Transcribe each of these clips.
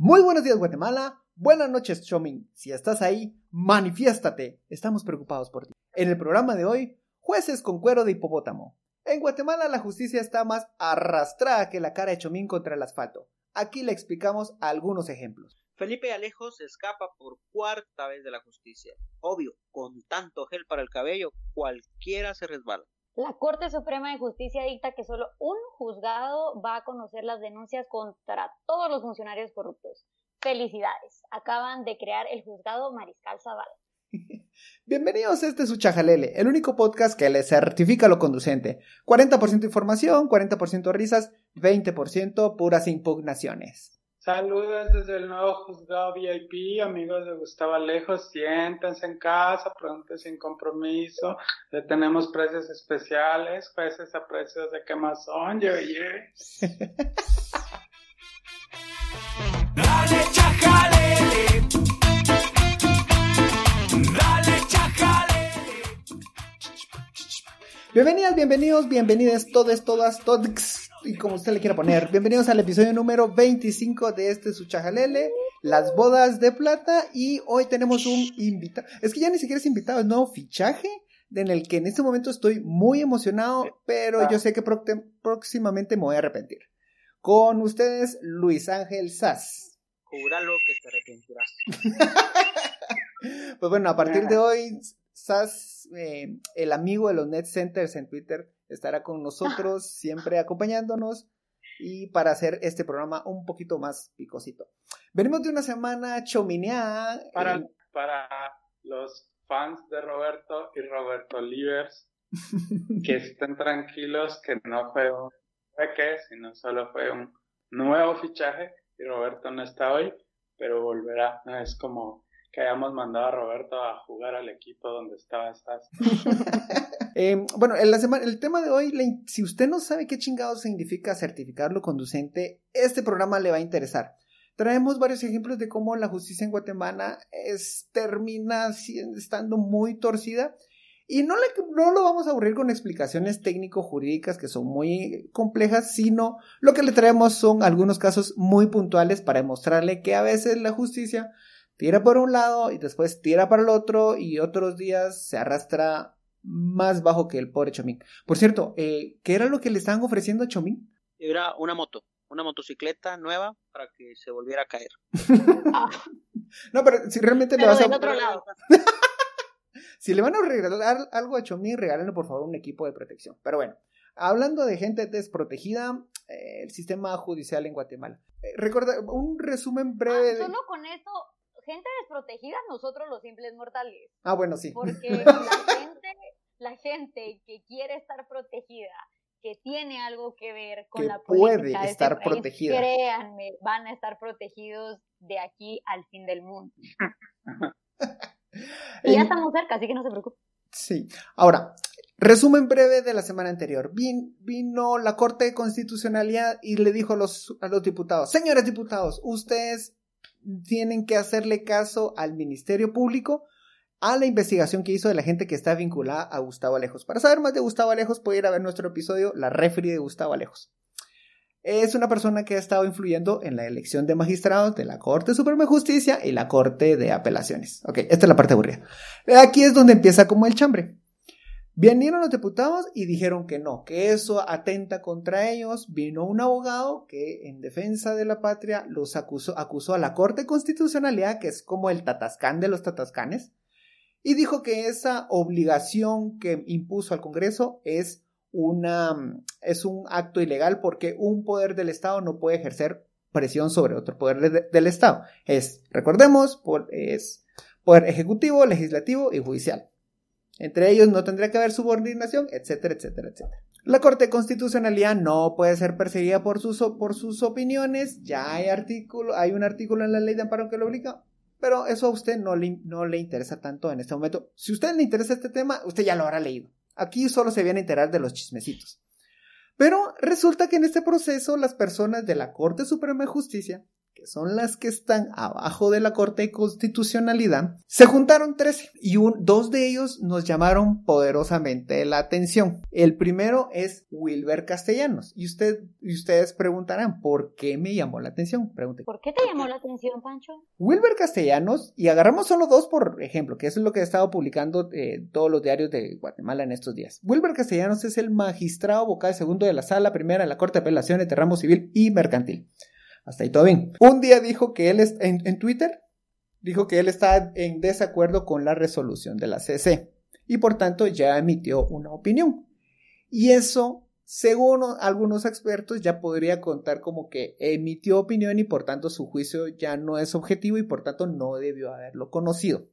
Muy buenos días Guatemala, buenas noches Chomín. Si estás ahí, manifiéstate. Estamos preocupados por ti. En el programa de hoy, jueces con cuero de hipopótamo. En Guatemala la justicia está más arrastrada que la cara de Chomín contra el asfalto. Aquí le explicamos algunos ejemplos. Felipe Alejo se escapa por cuarta vez de la justicia. Obvio, con tanto gel para el cabello, cualquiera se resbala. La Corte Suprema de Justicia dicta que solo un juzgado va a conocer las denuncias contra todos los funcionarios corruptos. Felicidades, acaban de crear el juzgado Mariscal Zavala. Bienvenidos a este su Chajalele, el único podcast que le certifica lo conducente. 40% información, 40% risas, 20% puras impugnaciones. Saludos desde el nuevo juzgado VIP, amigos de Gustavo Alejo, siéntense en casa, pronto sin compromiso, le tenemos precios especiales, jueces a precios de quemazón, yo, oye. Dale chajalele, dale chajalele. Bienvenidas, bienvenidos, bienvenidas todos, todas, todos y como usted le quiera poner. Bienvenidos al episodio número 25 de este su chajalele, las bodas de plata y hoy tenemos un invitado. Es que ya ni siquiera es invitado, es nuevo fichaje en el que en este momento estoy muy emocionado, pero yo sé que próximamente me voy a arrepentir. Con ustedes, Luis Ángel Sass. Júralo que te arrepentirás. pues bueno, a partir de hoy, Sass, eh, el amigo de los Net Centers en Twitter, estará con nosotros, siempre acompañándonos y para hacer este programa un poquito más picosito. Venimos de una semana chomineada. Para, para los fans de Roberto y Roberto Livers, que estén tranquilos que no fue un peque, sino solo fue un nuevo fichaje y Roberto no está hoy, pero volverá. No es como que hayamos mandado a Roberto a jugar al equipo donde estaba estás. eh, bueno, en la semana, el tema de hoy, si usted no sabe qué chingado significa certificarlo conducente, este programa le va a interesar. Traemos varios ejemplos de cómo la justicia en Guatemala es, termina estando muy torcida y no, le, no lo vamos a aburrir con explicaciones técnico-jurídicas que son muy complejas, sino lo que le traemos son algunos casos muy puntuales para demostrarle que a veces la justicia tira por un lado y después tira para el otro y otros días se arrastra más bajo que el pobre Chomín. Por cierto, eh, ¿qué era lo que le estaban ofreciendo a Chomín? Era una moto, una motocicleta nueva para que se volviera a caer. no, pero si realmente le vas a... Otro lado. si le van a regalar algo a Chomín, regálenle por favor un equipo de protección. Pero bueno, hablando de gente desprotegida, eh, el sistema judicial en Guatemala. Eh, recuerda, un resumen breve. Ah, solo con eso gente desprotegida, nosotros los simples mortales. Ah, bueno, sí. Porque la gente, la gente que quiere estar protegida, que tiene algo que ver con la política puede este estar protegida. Créanme, van a estar protegidos de aquí al fin del mundo. y ya estamos cerca, así que no se preocupen. Sí. Ahora, resumen breve de la semana anterior. vino la Corte de Constitucionalidad y le dijo a los, a los diputados, señores diputados, ustedes tienen que hacerle caso al Ministerio Público a la investigación que hizo de la gente que está vinculada a Gustavo Alejos. Para saber más de Gustavo Alejos, puede ir a ver nuestro episodio, La Referee de Gustavo Alejos. Es una persona que ha estado influyendo en la elección de magistrados de la Corte Suprema de Justicia y la Corte de Apelaciones. Ok, esta es la parte aburrida. Aquí es donde empieza como el chambre. Vinieron los diputados y dijeron que no, que eso atenta contra ellos. Vino un abogado que en defensa de la patria los acusó, acusó a la Corte Constitucionalidad, que es como el tatascán de los tatascanes, y dijo que esa obligación que impuso al Congreso es una es un acto ilegal porque un poder del Estado no puede ejercer presión sobre otro poder del Estado. Es, recordemos, es poder ejecutivo, legislativo y judicial. Entre ellos no tendría que haber subordinación, etcétera, etcétera, etcétera. La Corte de Constitucionalidad no puede ser perseguida por sus, por sus opiniones, ya hay, artículo, hay un artículo en la ley de amparo que lo obliga, pero eso a usted no le, no le interesa tanto en este momento. Si a usted le interesa este tema, usted ya lo habrá leído. Aquí solo se viene a enterar de los chismecitos. Pero resulta que en este proceso las personas de la Corte Suprema de Justicia, son las que están abajo de la Corte de Constitucionalidad, se juntaron 13 y un, dos de ellos nos llamaron poderosamente la atención. El primero es Wilber Castellanos y, usted, y ustedes preguntarán, ¿por qué me llamó la atención? ¿Por qué te llamó la atención, Pancho? Wilber Castellanos, y agarramos solo dos por ejemplo, que eso es lo que he estado publicando eh, todos los diarios de Guatemala en estos días. Wilber Castellanos es el magistrado vocal segundo de la sala primera de la Corte de Apelaciones de Ramo Civil y Mercantil. Hasta ahí todo bien. Un día dijo que él, en, en Twitter, dijo que él está en desacuerdo con la resolución de la CC y por tanto ya emitió una opinión. Y eso, según algunos expertos, ya podría contar como que emitió opinión y por tanto su juicio ya no es objetivo y por tanto no debió haberlo conocido.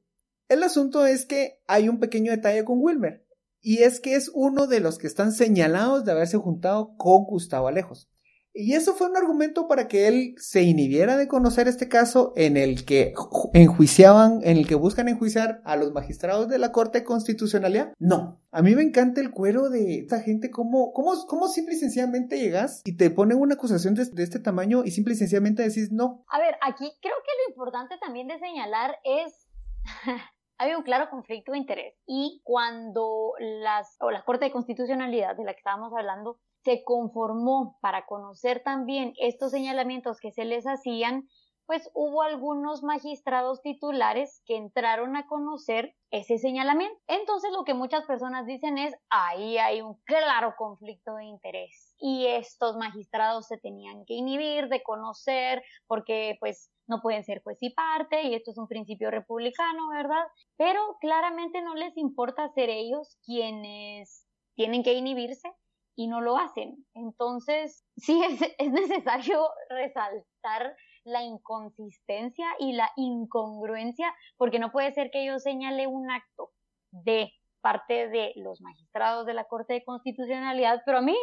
El asunto es que hay un pequeño detalle con Wilmer y es que es uno de los que están señalados de haberse juntado con Gustavo Alejos. Y eso fue un argumento para que él se inhibiera de conocer este caso en el que enjuiciaban, en el que buscan enjuiciar a los magistrados de la Corte de Constitucionalidad. No. A mí me encanta el cuero de esta gente, cómo, cómo, cómo simple y sencillamente llegas y te ponen una acusación de, este tamaño y simple y sencillamente decís no. A ver, aquí creo que lo importante también de señalar es hay un claro conflicto de interés y cuando las, o la Corte de Constitucionalidad de la que estábamos hablando se conformó para conocer también estos señalamientos que se les hacían, pues hubo algunos magistrados titulares que entraron a conocer ese señalamiento. Entonces lo que muchas personas dicen es, ahí hay un claro conflicto de interés y estos magistrados se tenían que inhibir de conocer porque pues no pueden ser juez y parte y esto es un principio republicano, ¿verdad? Pero claramente no les importa ser ellos quienes tienen que inhibirse y no lo hacen. Entonces, sí es, es necesario resaltar la inconsistencia y la incongruencia, porque no puede ser que yo señale un acto de parte de los magistrados de la Corte de Constitucionalidad, pero a mí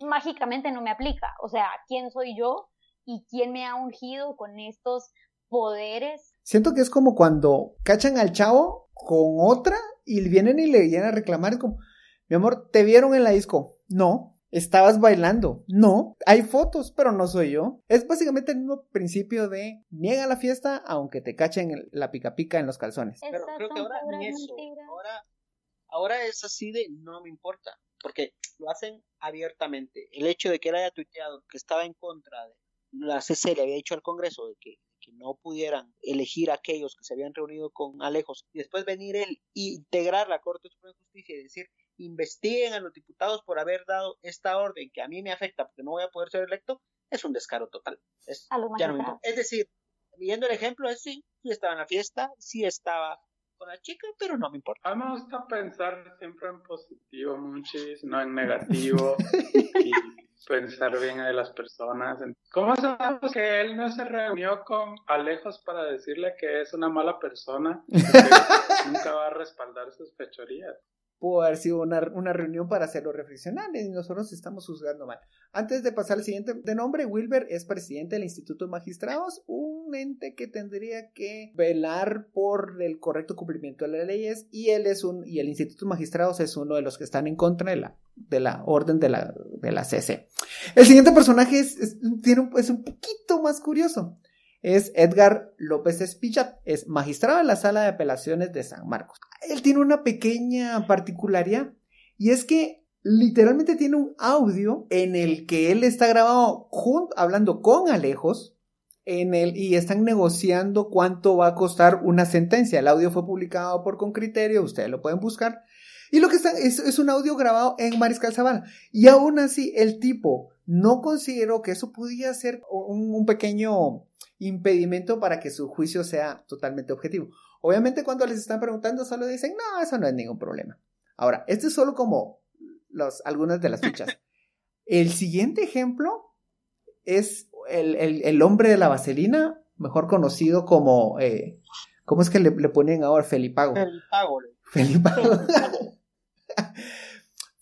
mágicamente no me aplica. O sea, ¿quién soy yo y quién me ha ungido con estos poderes? Siento que es como cuando cachan al chavo con otra y vienen y le vienen a reclamar como, mi amor, ¿te vieron en la disco? No. Estabas bailando. No. Hay fotos, pero no soy yo. Es básicamente el mismo principio de niega la fiesta aunque te cachen la pica pica en los calzones. Pero creo que ahora ni eso. Ahora, ahora es así de no me importa. Porque lo hacen abiertamente. El hecho de que él haya tuiteado que estaba en contra de la CC le había dicho al Congreso de que, que, no pudieran elegir a aquellos que se habían reunido con Alejos y después venir él e integrar la Corte Suprema de Justicia y decir investiguen a los diputados por haber dado esta orden que a mí me afecta porque no voy a poder ser electo, es un descaro total. Es, ya no es decir, viendo el ejemplo, es sí, sí estaba en la fiesta, sí estaba con la chica, pero no me importa. A mí me gusta pensar siempre en positivo, muchis, no en negativo, y pensar bien de las personas. ¿Cómo sabemos que él no se reunió con Alejos para decirle que es una mala persona? nunca va a respaldar sus fechorías pudo haber sido una, una, reunión para hacerlo reflexionar y nosotros estamos juzgando mal. Antes de pasar al siguiente de nombre, Wilber es presidente del Instituto de Magistrados, un ente que tendría que velar por el correcto cumplimiento de las leyes y él es un y el Instituto de Magistrados es uno de los que están en contra de la de la orden de la de la CC. El siguiente personaje es, tiene es un poquito más curioso es Edgar López Espillat, es magistrado de la Sala de Apelaciones de San Marcos. Él tiene una pequeña particularidad y es que literalmente tiene un audio en el que él está grabado junto, hablando con Alejos en el, y están negociando cuánto va a costar una sentencia. El audio fue publicado por Con Criterio, ustedes lo pueden buscar. Y lo que está es, es un audio grabado en Mariscal Zavala. Y aún así, el tipo no consideró que eso podía ser un, un pequeño impedimento para que su juicio sea totalmente objetivo. Obviamente cuando les están preguntando solo dicen, no, eso no es ningún problema. Ahora, este es solo como los, algunas de las fichas. El siguiente ejemplo es el, el, hombre de la vaselina, mejor conocido como, eh, ¿cómo es que le, le ponen ahora? Felipago. Felipago. Felipago.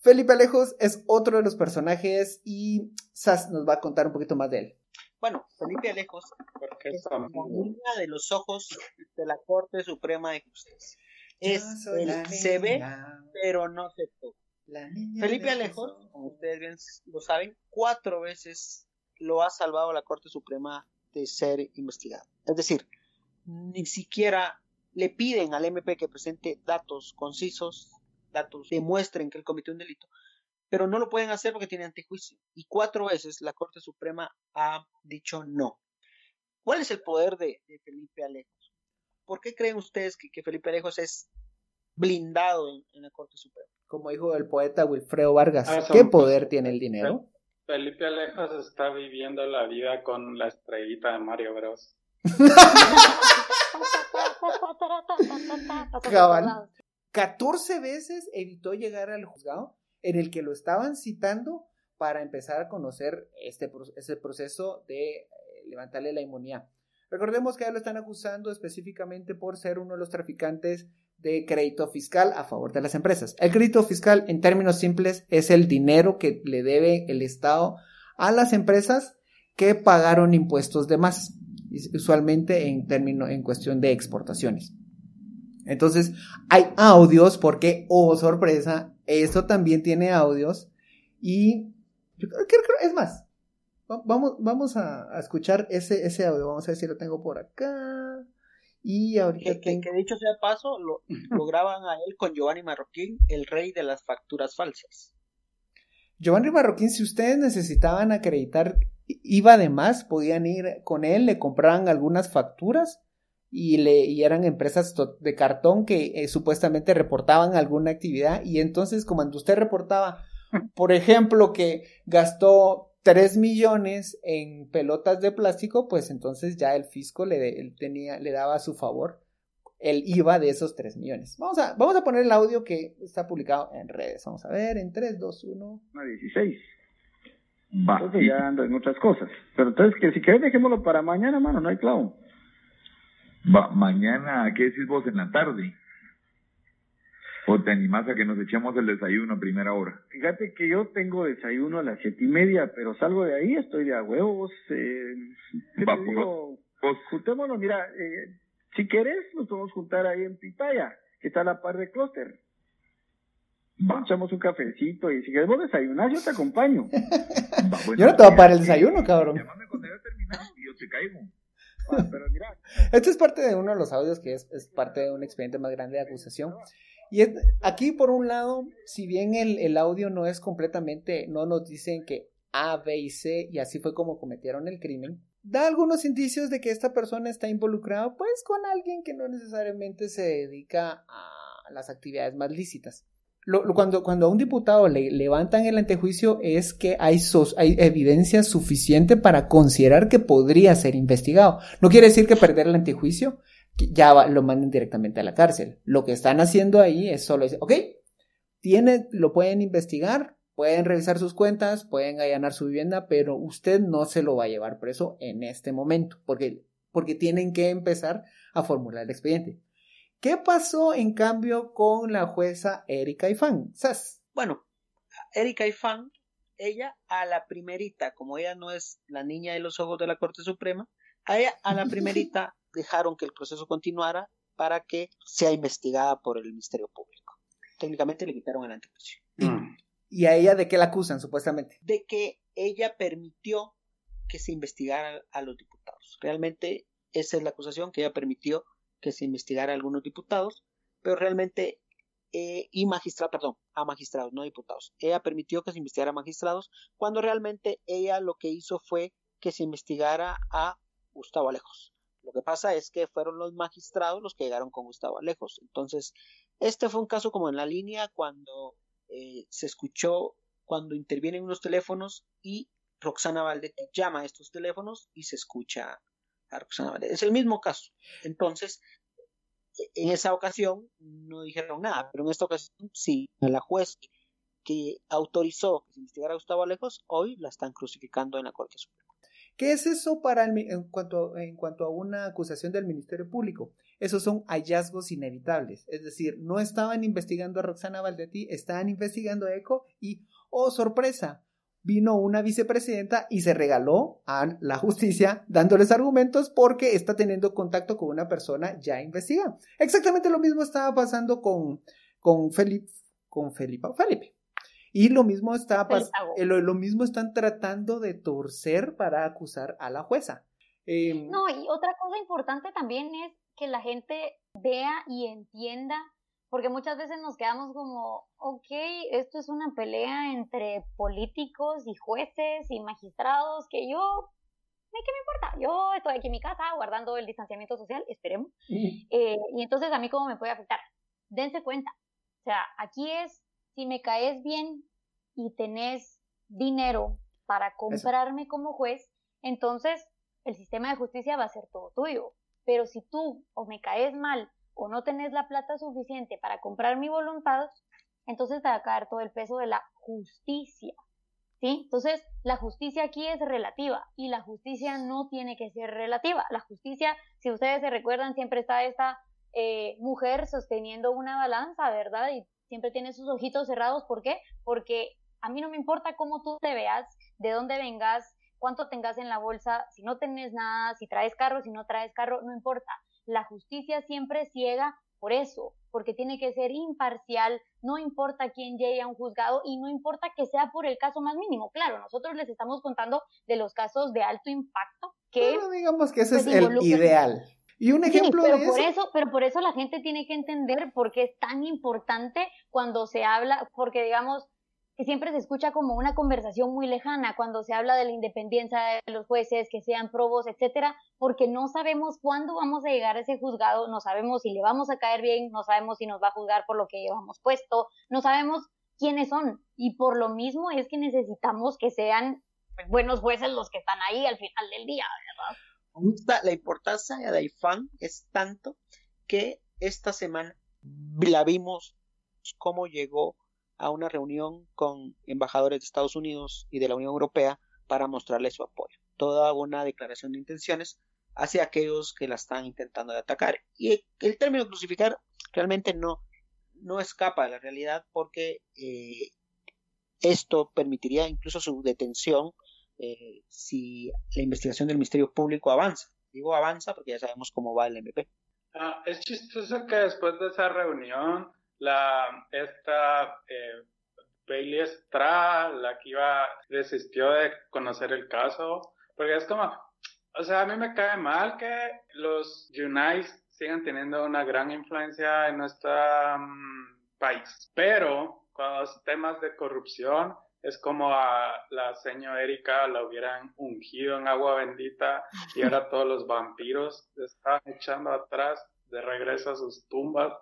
Felipe Alejos es otro de los personajes y Sass nos va a contar un poquito más de él. Bueno, Felipe Alejos es la niña de los ojos de la Corte Suprema de Justicia. Es el se ve, pero no se toca. Felipe Alejos, como ustedes bien lo saben, cuatro veces lo ha salvado la Corte Suprema de ser investigado. Es decir, ni siquiera le piden al MP que presente datos concisos, datos demuestren que él cometió un delito, pero no lo pueden hacer porque tiene antejuicio. Y cuatro veces la Corte Suprema ha dicho no. ¿Cuál es el poder de, Felipe Alejos? ¿Por qué creen ustedes que, Felipe Alejos es blindado en, la Corte Suprema? Como dijo el poeta Wilfredo Vargas, ah, ¿qué poder tiene el dinero? Felipe Alejos está viviendo la vida con la estrellita de Mario Bros. 14 veces evitó llegar al juzgado en el que lo estaban citando para empezar a conocer este proceso de eh, levantarle la inmunidad. Recordemos que ya lo están acusando específicamente por ser uno de los traficantes de crédito fiscal a favor de las empresas. El crédito fiscal, en términos simples, es el dinero que le debe el Estado a las empresas que pagaron impuestos de más usualmente en términos, en cuestión de exportaciones. Entonces, hay audios porque, oh, sorpresa, eso también tiene audios y yo creo, que es más, vamos, vamos a, escuchar ese, ese audio, vamos a ver si lo tengo por acá. Y ahorita que, que, dicho sea paso, lo, lo graban a él con Giovanni Marroquín, el rey de las facturas falsas. Giovanni Marroquín, si ustedes necesitaban acreditar iba de más, podían ir con él, le compraban algunas facturas y, le, y eran empresas de cartón que eh, supuestamente reportaban alguna actividad y entonces como usted reportaba, por ejemplo, que gastó 3 millones en pelotas de plástico, pues entonces ya el fisco le, tenía, le daba a su favor el IVA de esos 3 millones. Vamos a, vamos a poner el audio que está publicado en redes. Vamos a ver, en 3, 2, 1. 16. Va. Entonces ya ando en otras cosas. Pero entonces, que si querés, dejémoslo para mañana, mano, no hay clavo. Va, mañana, ¿qué decís vos en la tarde? ¿O te animás a que nos echemos el desayuno a primera hora? Fíjate que yo tengo desayuno a las siete y media, pero salgo de ahí, estoy de a huevos. Eh, Va, pues, juntémonos, mira, eh, si querés, nos podemos juntar ahí en Pitaya, que está a la par de Clúster. Echamos un cafecito y si quieres vos desayunar, yo te acompaño. yo no te voy a parar el desayuno, cabrón. Llámame cuando ya terminar y yo te caigo. Pero mira. Este es parte de uno de los audios que es, es parte de un expediente más grande de acusación. Y aquí, por un lado, si bien el, el audio no es completamente, no nos dicen que A, B y C, y así fue como cometieron el crimen, da algunos indicios de que esta persona está involucrada, pues, con alguien que no necesariamente se dedica a las actividades más lícitas cuando, cuando a un diputado le levantan el antejuicio es que hay, evidencia suficiente para considerar que podría ser investigado. No quiere decir que perder el antejuicio ya lo manden directamente a la cárcel. Lo que están haciendo ahí es solo decir, ok, tiene, lo pueden investigar, pueden revisar sus cuentas, pueden allanar su vivienda, pero usted no se lo va a llevar preso en este momento, porque tienen que empezar a formular el expediente. ¿Qué pasó en cambio con la jueza Erika Ifán? ¿Sas? Bueno, Erika Ifán, ella a la primerita, como ella no es la niña de los ojos de la Corte Suprema, a ella a la primerita dejaron que el proceso continuara para que sea investigada por el Ministerio Público. Técnicamente le quitaron el antejuicio. Mm. ¿Y a ella de qué la acusan, supuestamente? De que ella permitió que se investigara a los diputados. Realmente esa es la acusación, que ella permitió que se investigara a algunos diputados, pero realmente, eh, y magistrados, perdón, a magistrados, no diputados. Ella permitió que se investigara a magistrados, cuando realmente ella lo que hizo fue que se investigara a Gustavo Alejos. Lo que pasa es que fueron los magistrados los que llegaron con Gustavo Alejos. Entonces, este fue un caso como en la línea cuando eh, se escuchó, cuando intervienen unos teléfonos y Roxana Valdetti llama a estos teléfonos y se escucha es el mismo caso. Entonces, en esa ocasión no dijeron nada, pero en esta ocasión sí, la juez que autorizó que se investigara a Gustavo Alejos, hoy la están crucificando en la Corte Suprema. ¿Qué es eso para en, cuanto, en cuanto a una acusación del Ministerio Público? Esos son hallazgos inevitables. Es decir, no estaban investigando a Roxana Valdetti, estaban investigando a ECO y, oh sorpresa, vino una vicepresidenta y se regaló a la justicia dándoles argumentos porque está teniendo contacto con una persona ya investigada. Exactamente lo mismo estaba pasando con, con Felipe, con Felipe, Felipe. Y lo mismo está lo, lo mismo están tratando de torcer para acusar a la jueza. Em, no, y otra cosa importante también es que la gente vea y entienda, porque muchas veces nos quedamos como, ok, esto es una pelea entre políticos y jueces y magistrados que yo ¿qué me importa? Yo estoy aquí en mi casa guardando el distanciamiento social, esperemos. Eh, y entonces, ¿a mí cómo me puede afectar? Dense cuenta. O sea, aquí es, si me caes bien y tenés dinero para comprarme como juez, entonces el sistema de justicia va a ser todo tuyo. Pero si tú o me caes mal o no tenés la plata suficiente para comprar mi voluntad, entonces te va a caer todo el peso de la justicia. ¿sí? Entonces, la justicia aquí es relativa y la justicia no tiene que ser relativa. La justicia, si ustedes se recuerdan, siempre está esta eh, mujer sosteniendo una balanza, ¿verdad? Y siempre tiene sus ojitos cerrados. ¿Por qué? Porque a mí no me importa cómo tú te veas, de dónde vengas, cuánto tengas en la bolsa, si no tenés nada, si traes carro, si no traes carro, no importa. La justicia siempre ciega por eso, porque tiene que ser imparcial, no importa quién llegue a un juzgado y no importa que sea por el caso más mínimo. Claro, nosotros les estamos contando de los casos de alto impacto que... digamos que ese es pues, el ideal. Y un ejemplo pero de por eso... Pero por eso la gente tiene que entender por qué es tan importante cuando se habla, porque digamos, que siempre se escucha como una conversación muy lejana cuando se habla de la independencia de los jueces, que sean probos, etcétera, porque no sabemos cuándo vamos a llegar a ese juzgado, no sabemos si le vamos a caer bien, no sabemos si nos va a juzgar por lo que llevamos puesto, no sabemos quiénes son y por lo mismo es que necesitamos que sean buenos jueces los que están ahí al final del día, ¿verdad? La importancia de IFAN es tanto que esta semana la vimos cómo llegó a una reunión con embajadores de Estados Unidos y de la Unión Europea para mostrarles su apoyo. Toda una declaración de intenciones hacia aquellos que la están intentando de atacar. Y el término crucificar realmente no, no escapa de la realidad porque eh, esto permitiría incluso su detención eh, si la investigación del Ministerio Público avanza. Digo avanza porque ya sabemos cómo va el MP. Ah, es chistoso que después de esa reunión la, esta eh, Bailey Estrada, la que iba, desistió de conocer el caso, porque es como, o sea, a mí me cae mal que los Unites sigan teniendo una gran influencia en nuestro mm, país, pero cuando los temas de corrupción es como a la señora Erika la hubieran ungido en agua bendita y ahora todos los vampiros están echando atrás de regreso a sus tumbas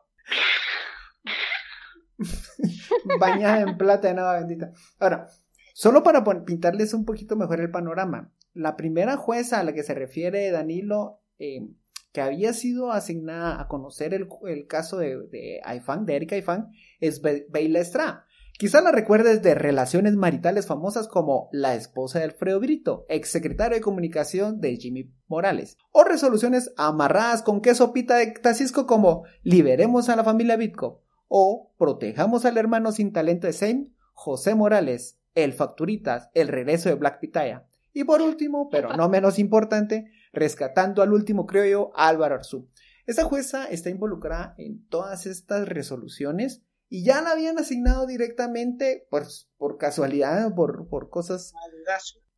Bañada en plata de nada bendita. Ahora, solo para pintarles un poquito mejor el panorama. La primera jueza a la que se refiere Danilo, eh, que había sido asignada a conocer el, caso de, de de Erika Aifán, es Beila Estrada. Quizá la recuerdes de relaciones maritales famosas como la esposa de Alfredo Brito, ex secretario de comunicación de Jimmy Morales, o resoluciones amarradas con queso pita de Tacisco como liberemos a la familia Bitco, o protejamos al hermano sin talento de Zane, José Morales, el Facturitas, el regreso de Black Pitaya. Y por último, pero no menos importante, rescatando al último criollo Álvaro Arzú. Esta jueza está involucrada en todas estas resoluciones y ya la habían asignado directamente por, por casualidad, por, por cosas.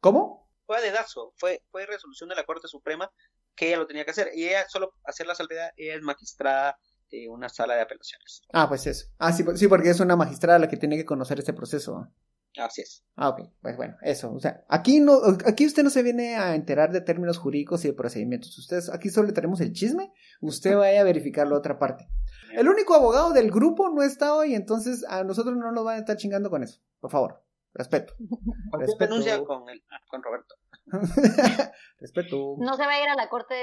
¿Cómo? Fue a dedazo, fue, fue resolución de la Corte Suprema que ella lo tenía que hacer. Y ella, solo hacer la salvedad, ella es magistrada de una sala de apelaciones. Ah, pues eso. Ah, sí, sí, porque es una magistrada la que tiene que conocer este proceso. Así es. Ah, ok. Pues bueno, eso. O sea, aquí no, aquí usted no se viene a enterar de términos jurídicos y de procedimientos. Ustedes, aquí solo le tenemos el chisme. Usted vaya a verificar la otra parte. El único abogado del grupo no está hoy, entonces a nosotros no nos van a estar chingando con eso. Por favor. Respeto. Respeto. con, el, con Roberto. Respeto. No se va a ir a la Corte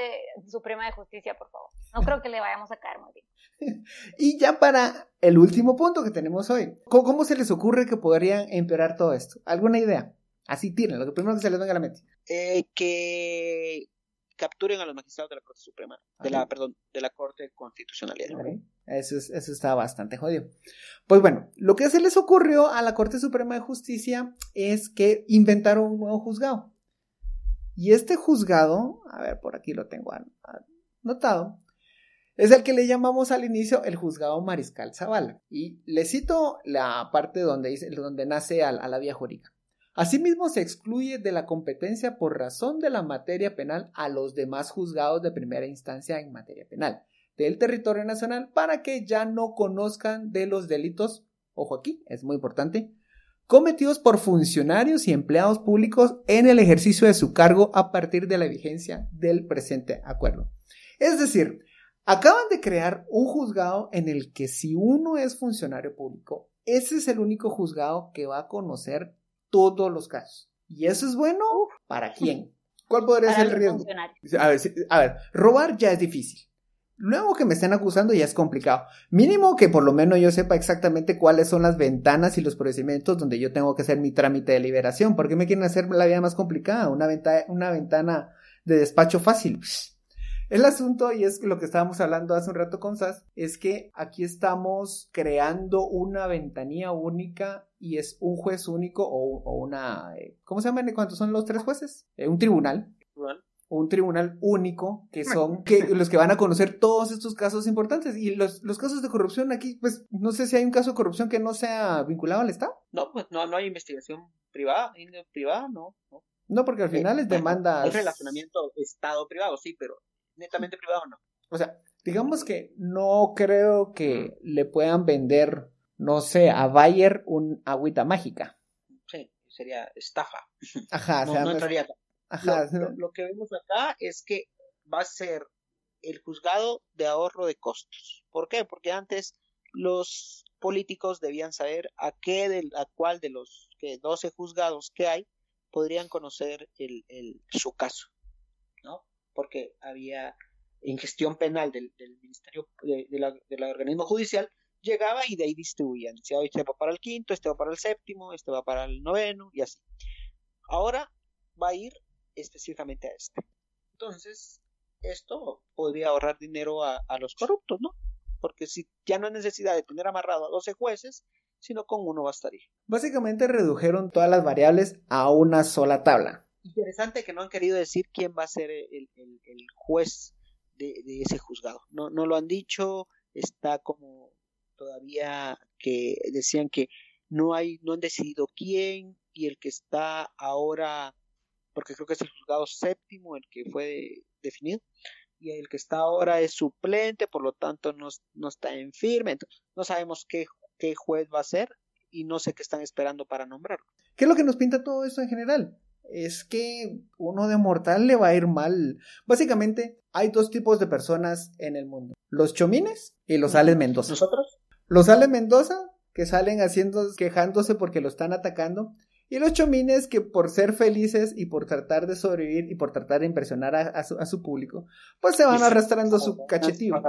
Suprema de Justicia, por favor. No creo que le vayamos a caer muy bien. y ya para el último punto que tenemos hoy. ¿Cómo, se les ocurre que podrían empeorar todo esto? ¿Alguna idea? Así tienen, lo primero que se les venga a la mente. Eh, que capturen a los magistrados de la Corte Suprema, de la, perdón, de la Corte Constitucionalidad. Eso, eso está bastante jodido. Pues bueno, lo que se les ocurrió a la Corte Suprema de Justicia es que inventaron un nuevo juzgado. Y este juzgado, a ver, por aquí lo tengo anotado, es el que le llamamos al inicio el juzgado Mariscal Zavala. Y le cito la parte donde, dice, donde nace a, la vía jurídica. Asimismo, se excluye de la competencia por razón de la materia penal a los demás juzgados de primera instancia en materia penal del territorio nacional para que ya no conozcan de los delitos, ojo aquí, es muy importante, cometidos por funcionarios y empleados públicos en el ejercicio de su cargo a partir de la vigencia del presente acuerdo. Es decir, acaban de crear un juzgado en el que si uno es funcionario público, ese es el único juzgado que va a conocer todos los casos. ¿Y eso es bueno? ¿Para quién? ¿Cuál podría ser el riesgo? A ver, a ver, robar ya es difícil. Luego que me estén acusando ya es complicado. Mínimo que por lo menos yo sepa exactamente cuáles son las ventanas y los procedimientos donde yo tengo que hacer mi trámite de liberación. ¿Por qué me quieren hacer la vida más complicada? Una, ventana de despacho fácil. El asunto, y es lo que estábamos hablando hace un rato con SAS, es que aquí estamos creando una ventanilla única y es un juez único o, una... Eh, ¿Cómo se llaman? ¿Cuántos son los tres jueces? Eh, un tribunal un tribunal único que son que, los que van a conocer todos estos casos importantes. Y los, los casos de corrupción aquí, pues no sé si hay un caso de corrupción que no sea vinculado al Estado. No, pues no, no hay investigación privada, privada no, no. No, porque al final es demanda. Es relacionamiento Estado-privado, sí, pero netamente privado no. O sea, digamos que no creo que le puedan vender, no sé, a Bayer un agüita mágica. Sí, sería estafa. Ajá, no, o sea, no entraría lo, que vemos acá es que va a ser el juzgado de ahorro de costos. ¿Por qué? Porque antes los políticos debían saber a qué del, a cuál de los que 12 juzgados que hay podrían conocer el, el, su caso, ¿no? Porque había en gestión penal del, del Ministerio de, del organismo judicial llegaba y de ahí distribuían. Si este va para el quinto, este va para el séptimo, este va para el noveno y así. Ahora va a ir específicamente a este. Entonces, esto podría ahorrar dinero a, los corruptos, ¿no? Porque si ya no hay necesidad de tener amarrado a 12 jueces, sino con uno bastaría. Básicamente redujeron todas las variables a una sola tabla. Interesante que no han querido decir quién va a ser el, juez de, ese juzgado. No, no lo han dicho, está como todavía que decían que no hay, no han decidido quién, y el que está ahora porque creo que es el juzgado séptimo el que fue definido, y el que está ahora es suplente, por lo tanto no, no está en firme, entonces no sabemos qué, qué juez va a ser y no sé qué están esperando para nombrarlo. ¿Qué es lo que nos pinta todo esto en general? Es que uno de mortal le va a ir mal. Básicamente, hay dos tipos de personas en el mundo: los chomines y los Ale Mendoza. ¿Nosotros? Los Ale Mendoza, que salen haciendo, quejándose porque lo están atacando, y los chomines que por ser felices y por tratar de sobrevivir y por tratar de impresionar a, su, público, pues se van arrastrando su cachetío.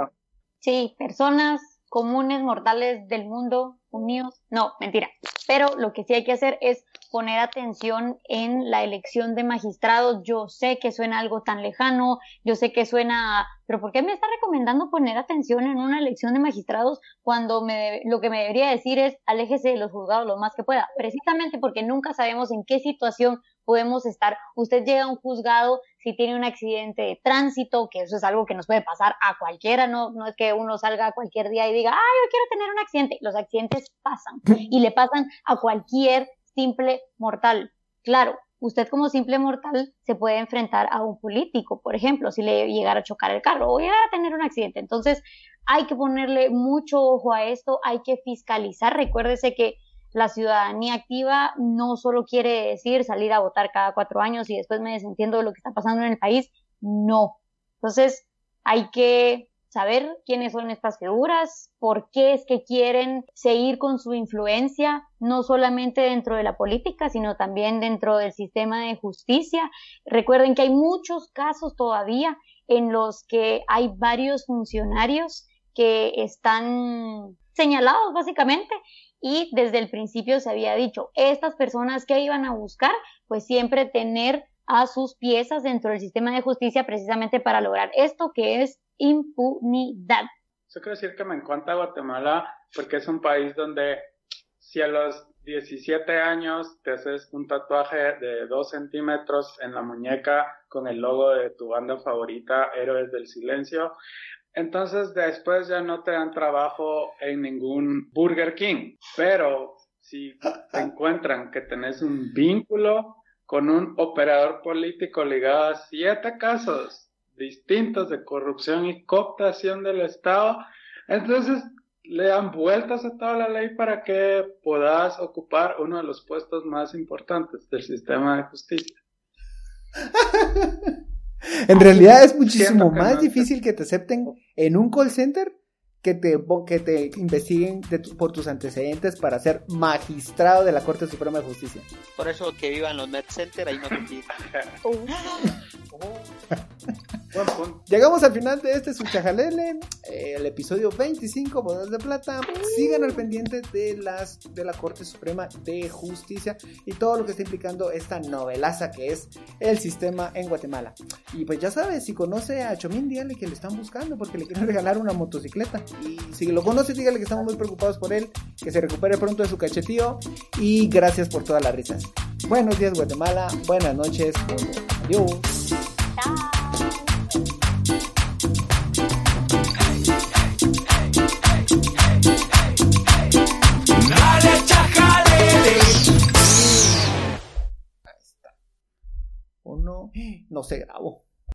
Sí, personas comunes, mortales del mundo, unidos. No, mentira. Pero lo que sí hay que hacer es poner atención en la elección de magistrados. Yo sé que suena algo tan lejano, yo sé que suena, pero ¿por qué me está recomendando poner atención en una elección de magistrados cuando me, lo que me debería decir es aléjese de los juzgados lo más que pueda? Precisamente porque nunca sabemos en qué situación podemos estar. Usted llega a un juzgado si tiene un accidente de tránsito, que eso es algo que nos puede pasar a cualquiera, no, no es que uno salga cualquier día y diga, ay, yo quiero tener un accidente. Los accidentes pasan y le pasan a cualquier simple mortal. Claro, usted como simple mortal se puede enfrentar a un político, por ejemplo, si le llegara a chocar el carro o llegar a tener un accidente. Entonces, hay que ponerle mucho ojo a esto, hay que fiscalizar. Recuérdese que la ciudadanía activa no solo quiere decir salir a votar cada cuatro años y después me desentiendo de lo que está pasando en el país, no. Entonces, hay que saber quiénes son estas figuras, por qué es que quieren seguir con su influencia, no solamente dentro de la política, sino también dentro del sistema de justicia. Recuerden que hay muchos casos todavía en los que hay varios funcionarios que están señalados básicamente y desde el principio se había dicho, estas personas que iban a buscar, pues siempre tener a sus piezas dentro del sistema de justicia precisamente para lograr esto que es impunidad. Eso quiere decir que me encanta Guatemala porque es un país donde si a los 17 años te haces un tatuaje de 2 centímetros en la muñeca con el logo de tu banda favorita, Héroes del Silencio, entonces después ya no te dan trabajo en ningún Burger King. Pero si te encuentran que tenés un vínculo con un operador político ligado a siete casos distintos de corrupción y cooptación del Estado, entonces le dan vueltas a toda la ley para que puedas ocupar uno de los puestos más importantes del sistema de justicia. en realidad es muchísimo más difícil que te acepten en un call center que te, que te investiguen por tus antecedentes para ser magistrado de la Corte Suprema de Justicia. Por eso que vivan los net center ahí no te Llegamos al final de este Suchajalele, el episodio 25, Bodas de Plata. Sigan al pendiente de las de la Corte Suprema de Justicia y todo lo que está implicando esta novelaza que es el sistema en Guatemala. Y pues ya sabes, si conoce a Chomín, dígale que le están buscando porque le quieren regalar una motocicleta. Y si lo conoce, dígale que estamos muy preocupados por él, que se recupere pronto de su cachetío. Y gracias por todas las risas. Buenos días, Guatemala. Buenas noches. Adiós. No, no se grabó.